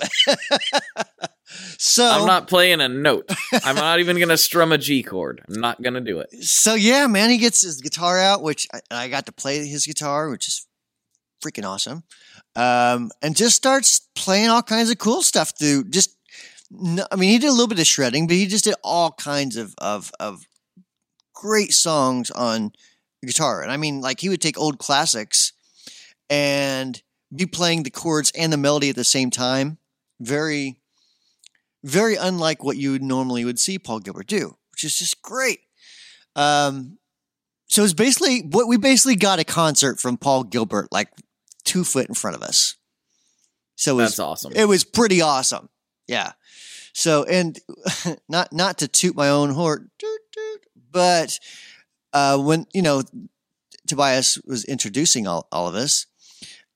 So I'm not playing a note. I'm not even gonna strum a G chord. I'm not gonna do it. So yeah, man, he gets his guitar out, which I, I got to play his guitar, which is freaking awesome. Um, and just starts playing all kinds of cool stuff through just. No, I mean, he did a little bit of shredding, but he just did all kinds of of of great songs on guitar. And I mean, like he would take old classics and be playing the chords and the melody at the same time. Very, very unlike what you normally would see Paul Gilbert do, which is just great. Um, so it's basically what we basically got a concert from Paul Gilbert, like two foot in front of us. So it was, That's awesome. it was pretty awesome. Yeah. So and [laughs] not not to toot my own horn, but uh, when you know Tobias was introducing all, all of us,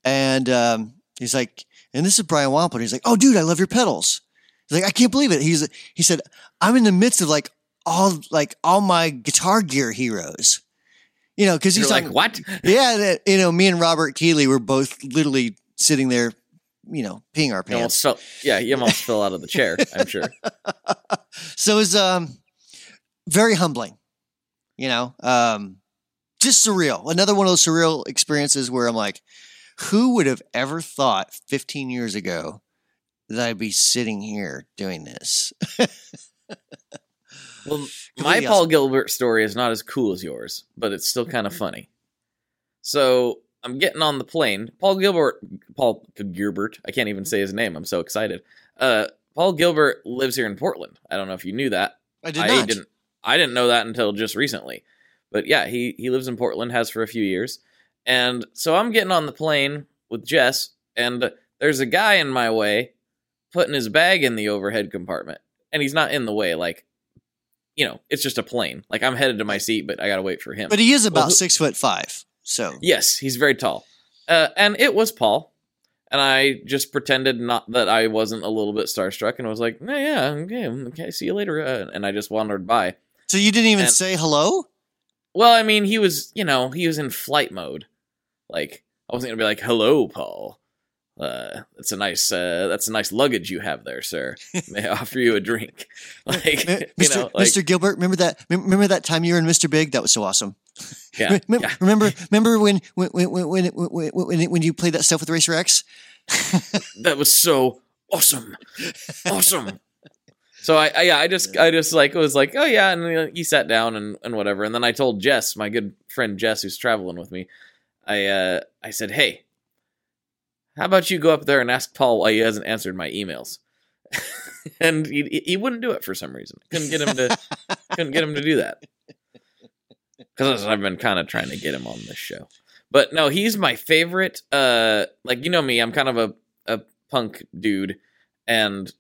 and um, he's like, and this is Brian Wampler. He's like, oh, dude, I love your pedals. He's like, I can't believe it. He's he said, I'm in the midst of like all like all my guitar gear heroes. You know, because You're he's like, what? yeah, that, you know, me and Robert Keeley were both literally sitting there, you know, peeing our You almost pants. fell, yeah, you almost fell out of the chair. I'm sure. [laughs] So it was um very humbling, you know, um just surreal. Another one of those surreal experiences where I'm like, who would have ever thought 15 years ago that I'd be sitting here doing this? [laughs] Well, my Paul. Gilbert story is not as cool as yours, but it's still kind of funny. So I'm getting on the plane. Paul Gilbert, Paul Gilbert, I can't even say his name. I'm so excited. Uh, Paul Gilbert lives here in Portland. I don't know if you knew that. I did I not. didn't. I didn't know that until just recently. But yeah, he he lives in Portland, has for a few years, and so I'm getting on the plane with Jess, and there's a guy in my way, putting his bag in the overhead compartment, and he's not in the way. Like, you know, it's just a plane. Like I'm headed to my seat, but I gotta wait for him. But he is about Well, six foot five. So Yes, he's very tall. Uh, and it was Paul. And I just pretended not that I wasn't a little bit starstruck and was like, oh, yeah, okay, okay, see you later. Uh, and I just wandered by. so you didn't even And- say hello? Well, I mean, he was, you know, he was in flight mode. Like, I wasn't going to be like, hello, Paul. Uh, that's a nice, uh, that's a nice luggage you have there, sir. May I [laughs] offer you a drink? [laughs] Like, you Mr. know, like, Mr. Gilbert, remember that? Remember that time you were in Mr. Big? That was so awesome. [laughs] yeah, Rem- rem- yeah. Remember, remember when when when when when, when, when you played that stuff with Racer X? [laughs] that was so awesome. Awesome. So I, I yeah i just i just like was like oh yeah and he sat down and, and whatever and then i told jess my good friend jess who's traveling with me i uh i said hey how about you go up there and ask paul why he hasn't answered my emails? [laughs] And he, he wouldn't do it for some reason. Couldn't get him to couldn't get him to do that because i've been kind of trying to get him on this show. But no he's my favorite uh like you know me i'm kind of a a punk dude and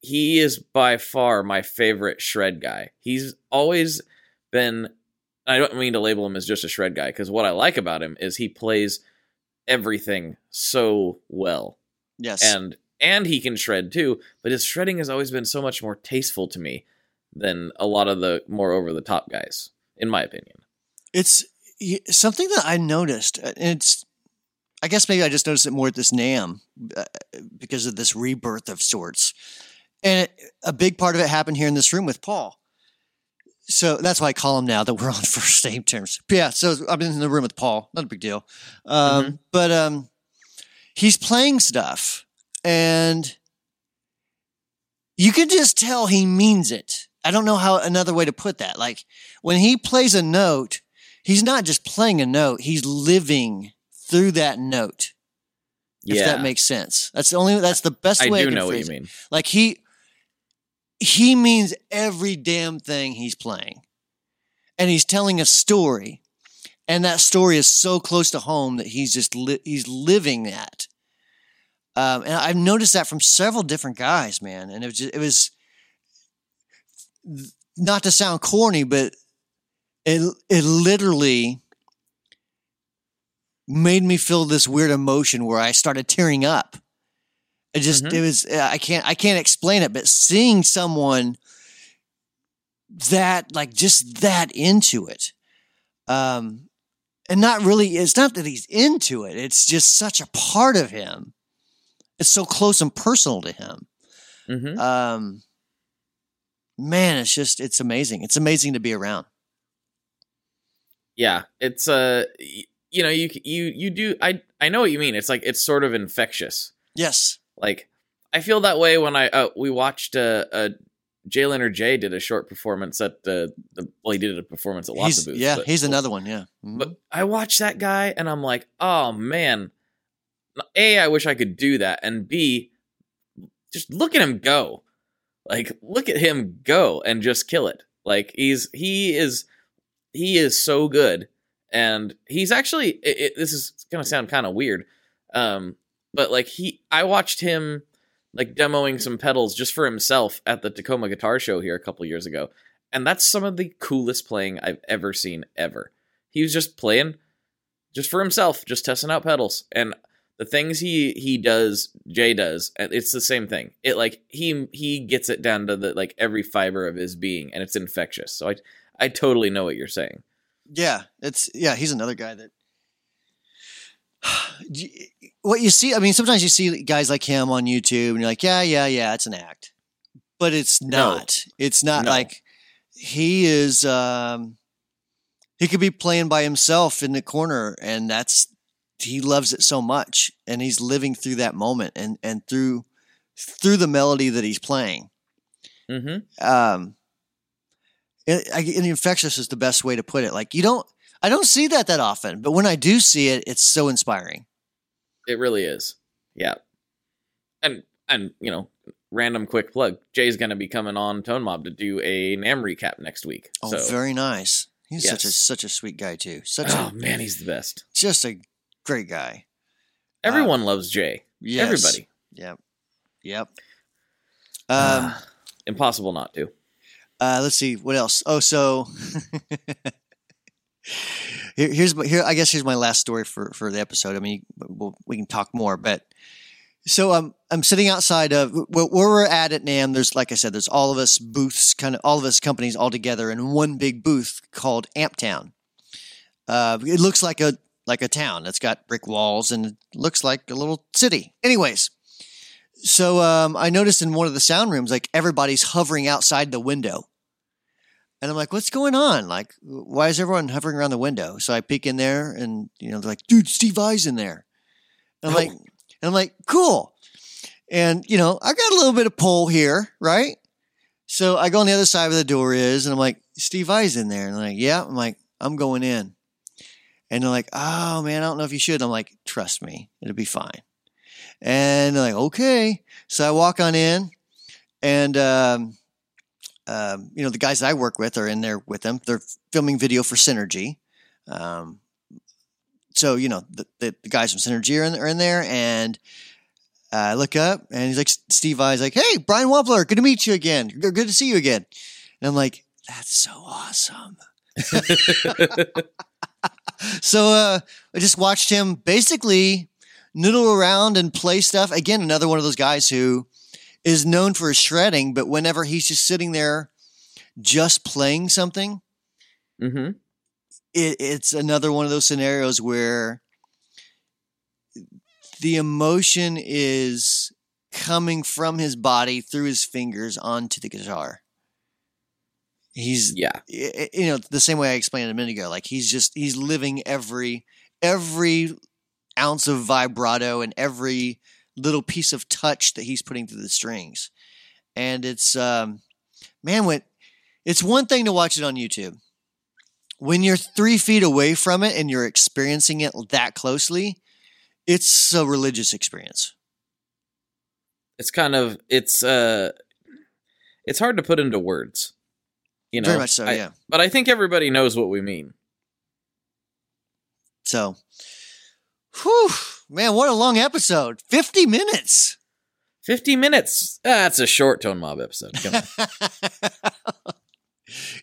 he is by far my favorite shred guy. He's always been i don't mean to label him as just a shred guy because what i like about him is he plays everything so well. Yes. and and he can shred too but his shredding has always been so much more tasteful to me than a lot of the more over the top guys in my opinion it's something that I noticed. uh, It's, I guess maybe I just noticed it more at this NAMM uh, because of this rebirth of sorts. And it, a big part of it happened here in this room with Paul. So that's why I call him now that we're [laughs] on first name terms. But yeah, so I've been in the room with Paul. Not a big deal. Um, But um, he's playing stuff and you can just tell he means it. I don't know how another way to put that. Like when he plays a note, he's not just playing a note, he's living through that note. If yeah that makes sense. That's the only that's the best i way I do know what you phrase it. mean Like he he means every damn thing he's playing. And he's telling a story. And that story is so close to home that he's just li- he's living that. Um, and I've noticed that from several different guys, man. And it was just, it was not to sound corny, but it it literally made me feel this weird emotion where I started tearing up. It just Mhm. it was uh, I can't I can't explain it, but seeing someone that like just that into it, um, and not really it's not that he's into it. It's just such a part of him. It's so close and personal to him. hmm Um, man, it's just it's amazing. It's amazing to be around. Yeah, it's uh you know, you you you do. I I know what you mean. It's like it's sort of infectious. Yes. Like I feel that way when I uh, we watched uh, uh Jay Leonard J did a short performance at the, the well he did a performance at lots He's, of booths. yeah, but- he's another one. Yeah. Mhm. But I watched that guy and I'm like, oh man, a I wish I could do that, and b just look at him go, like look at him go and just kill it. Like he's he is he is so good, and he's actually it, it, this is gonna sound kind of weird, um, but like he I watched him like demoing some pedals just for himself at the Tacoma Guitar Show here a couple years ago, and that's some of the coolest playing I've ever seen ever. He was just playing just for himself, just testing out pedals, and the things he he does, Jay does, it's the same thing. It like he he gets it down to the like every fiber of his being, and it's infectious. So I I totally know what you're saying. Yeah, it's yeah. He's another guy that. [sighs] What you see, I mean, sometimes you see guys like him on YouTube, and you're like, yeah, yeah, yeah, it's an act, but it's No. not. It's not No. like he is. um He could be playing by himself in the corner, and that's he loves it so much, and he's living through that moment, and and through through the melody that he's playing. Mm-hmm. um it, I, and infectious is the best way to put it like you don't i don't see that that often but when i do see it it's so inspiring It really is. Yeah. And and you know, random quick plug. Jay's gonna be coming on Tone Mob to do a NAMM recap next week. oh so very nice he's such a such a sweet guy too such oh a man, he's the best. just a great guy Everyone loves Jay. yes. Everybody. yep yep um Ah, impossible not to. Uh, let's see what else. Oh, so [laughs] here, here's my- here. I guess here's my last story for for the episode. I mean, we'll, we can talk more, but so um, I'm sitting outside of where, where we're at at NAMM. There's like I said, there's all of us booths, kind of all of us companies all together in one big booth called Amptown. Uh, it looks like a like a town that's got brick walls and it looks like a little city. Anyways, so um, I noticed in one of the sound rooms, like everybody's hovering outside the window. And I'm like, what's going on? Like, why is everyone hovering around the window? So I peek in there and, you know, they're like, dude, Steve Vai's in there. And I'm like, and I'm like, cool. And, you know, I got a little bit of pull here, right? So I go on the other side where the door is and I'm like, Steve Vai's in there. And they're like, yeah. I'm like, I'm going in. And they're like, oh man, I don't know if you should. I'm like, trust me, it'll be fine. And they're like, okay. So I walk on in, and um, um, you know the guys that I work with are in there with them. They're filming video for Synergy. Um, so you know the, the, the guys from Synergy are in, are in there, and I look up, and he's like, Steve Vai's like, hey, Brian Wampler, good to meet you again. Good to see you again. And I'm like, that's so awesome. [laughs] [laughs] So uh, I just watched him basically noodle around and play stuff. Again, another one of those guys who is known for his shredding, but whenever he's just sitting there just playing something, mm-hmm. it, it's another one of those scenarios where the emotion is coming from his body through his fingers onto the guitar. He's Yeah. you know the same way I explained a minute ago. Like he's just he's living every every ounce of vibrato and every little piece of touch that he's putting through the strings, and it's um man when it's one thing to watch it on YouTube. When you're three feet away from it and you're experiencing it that closely, it's a religious experience. It's kind of it's uh it's hard to put into words. You know. Very much so, I- yeah. But I think everybody knows what we mean. So, whew, man, what a long episode! Fifty minutes. 50 minutes. That's a short tone mob episode. Come on. [laughs]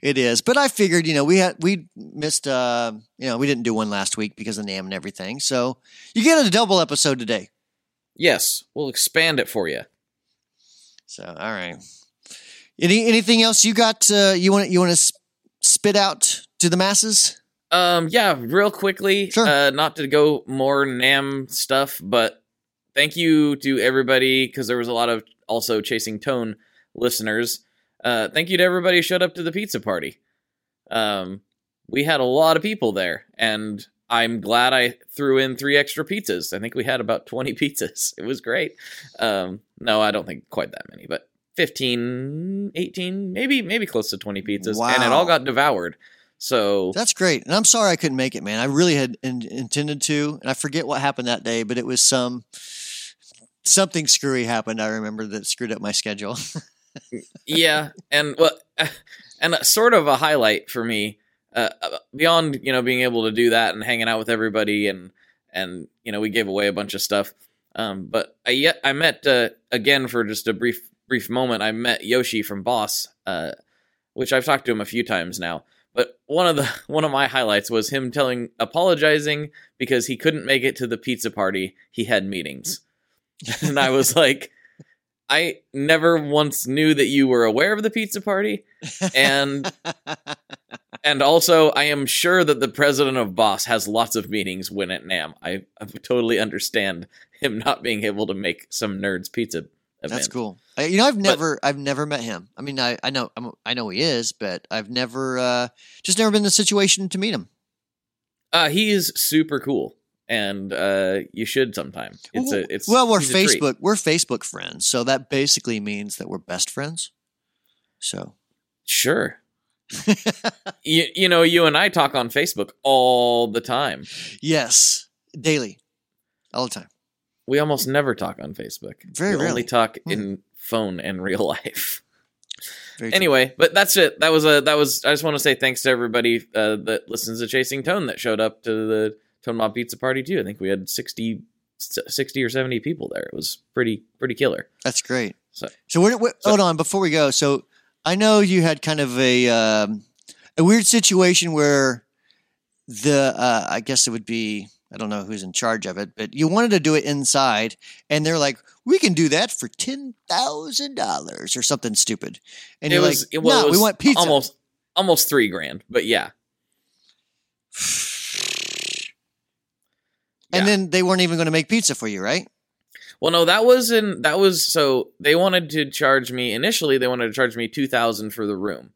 it is, but I figured, you know, we had we missed, uh, you know, we didn't do one last week because of NAMM and everything. So you get a double episode today. yes, we'll expand it for you. So all right. Any anything else you got? Uh, you want you want to spit out to the masses? Um, yeah, real quickly, Sure. uh, not to go more NAMM stuff, but thank you to everybody because there was a lot of also chasing tone listeners. Uh, thank you to everybody who showed up to the pizza party. Um, we had a lot of people there, and I'm glad I threw in three extra pizzas. I think we had about 20 [laughs] pizzas. It was great. Um, no, I don't think quite that many, but 15, 18, maybe maybe close to 20 pizzas, and it all got devoured. So That's great. And I'm sorry I couldn't make it, man. I really had in, intended to, and I forget what happened that day, but it was some something screwy happened. I remember that screwed up my schedule. [laughs] yeah, and well, [laughs] and a- sort of a highlight for me uh, beyond you know being able to do that and hanging out with everybody and and you know we gave away a bunch of stuff. Um, but I yet I met uh, again for just a brief brief moment. I met Yoshi from Boss, uh, which I've talked to him a few times now. But one of the [laughs] one of my highlights was him telling apologizing because he couldn't make it to the pizza party. He had meetings, [laughs] and I was like. I never once knew that you were aware of the pizza party, and [laughs] and also I am sure that the president of Boss has lots of meetings when at NAMM. I, I totally understand him not being able to make some nerds pizza. That's cool. I, you know, I've never, I've never met him. I mean, I, I know, I'm, I know he is, but I've never, uh, just never been in the situation to meet him. Uh, he is super cool, and uh, you should sometime. It's a it's well, we're he's a treat. Facebook, we're Facebook friends, so that basically means that we're best friends. So, Sure. [laughs] you, you know, you and I talk on Facebook all the time. yes, daily, all the time. We almost never talk on Facebook. Very we only rarely. talk Hmm. in phone and real [laughs] life. Very true. anyway, but that's it. That was a that was. I just want to say thanks to everybody uh, that listens to Chasing Tone that showed up to the Tone Mob Pizza Party too. I think we had 60, 60 or seventy people there. It was pretty pretty killer. That's great. So- So, we're, we So- hold on before we go. So I know you had kind of a um, a weird situation where the uh, I guess it would be I don't know who's in charge of it, but you wanted to do it inside, and they're like, "We can do that for ten thousand dollars or something stupid," and it you're was like, it, well, "No, we want pizza." almost almost three grand. But yeah, [sighs] and Yeah. then they weren't even going to make pizza for you, right? Well, no, that was in that was so they wanted to charge me initially. They wanted to charge me two thousand for the room,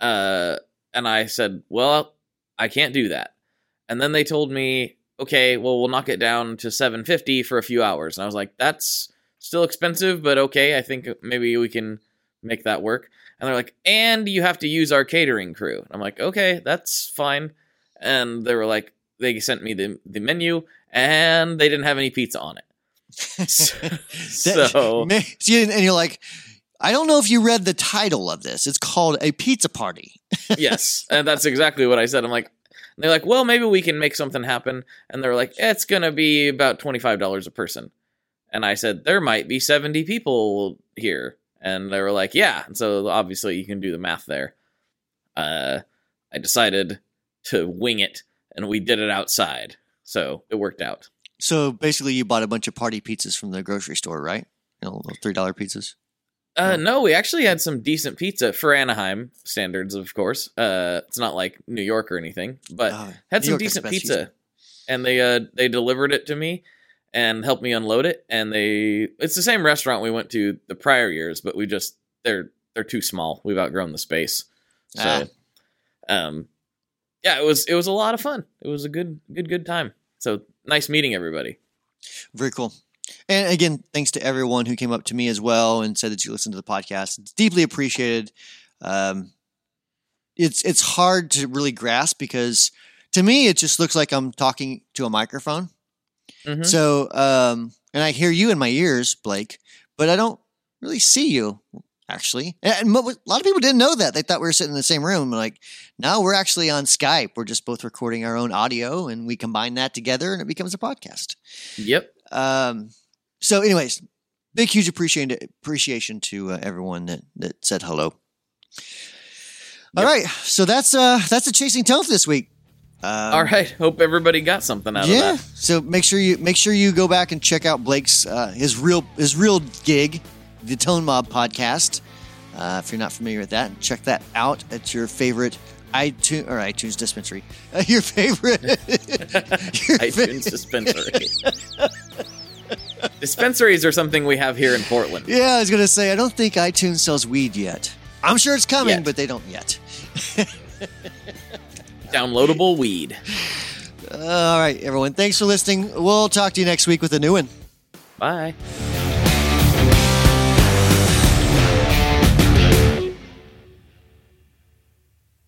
uh, and I said, "Well, I can't do that." And then they told me, "Okay, well, we'll knock it down to seven fifty for a few hours." And I was like, "That's still expensive, but okay. I think maybe we can make that work." And they're like, "And you have to use our catering crew." And I'm like, "Okay, that's fine." And they were like, they sent me the the menu, and they didn't have any pizza on it. [laughs] That- so [laughs] Ma- see, and you're like, I don't know if you read the title of this. It's called a pizza party. [laughs] yes, and that's exactly what I said. I'm like, they're like, well, maybe we can make something happen, and they're like, it's gonna be about twenty five dollars a person, and I said there might be seventy people here, and they were like, yeah, and so obviously you can do the math there. Uh, I decided to wing it, and we did it outside, so it worked out. So basically, you bought a bunch of party pizzas from the grocery store, right? You know, little three dollar pizzas. Uh, no, we actually had some decent pizza for Anaheim standards, of course. Uh, it's not like New York or anything, but Oh, had New some York decent pizza, and they uh they delivered it to me and helped me unload it. And they it's the same restaurant we went to the prior years, but we just they're they're too small. We've outgrown the space, so um, yeah, it was it was a lot of fun. It was a good good good time. So nice meeting everybody. Very cool. And again, thanks to everyone who came up to me as well and said that you listened to the podcast. It's deeply appreciated. Um, it's it's hard to really grasp because to me it just looks like I'm talking to a microphone. Mhm. So, um, and I hear you in my ears, Blake, but I don't really see you actually. And a lot of people didn't know that. They thought we were sitting in the same room. Like, no, we're actually on Skype. We're just both recording our own audio and we combine that together and it becomes a podcast. Yep. Um, so, anyways, big, huge appreciation appreciation to uh, everyone that that said hello. All Yep. right, so that's uh that's the chasing tone this week. Um, All right. Hope everybody got something out yeah. of that. Yeah. So make sure you make sure you go back and check out Blake's uh, his real his real gig, the Tone Mob podcast. Uh, if you're not familiar with that, check that out at your favorite iTunes or iTunes dispensary. Uh, your favorite [laughs] your iTunes dispensary. Dispensaries are something we have here in Portland. Yeah, I was gonna say I don't think iTunes sells weed yet. I'm sure it's coming, Yet. but they don't yet. [laughs] Downloadable weed. All right, everyone. Thanks for listening. We'll talk to you next week with a new one. Bye.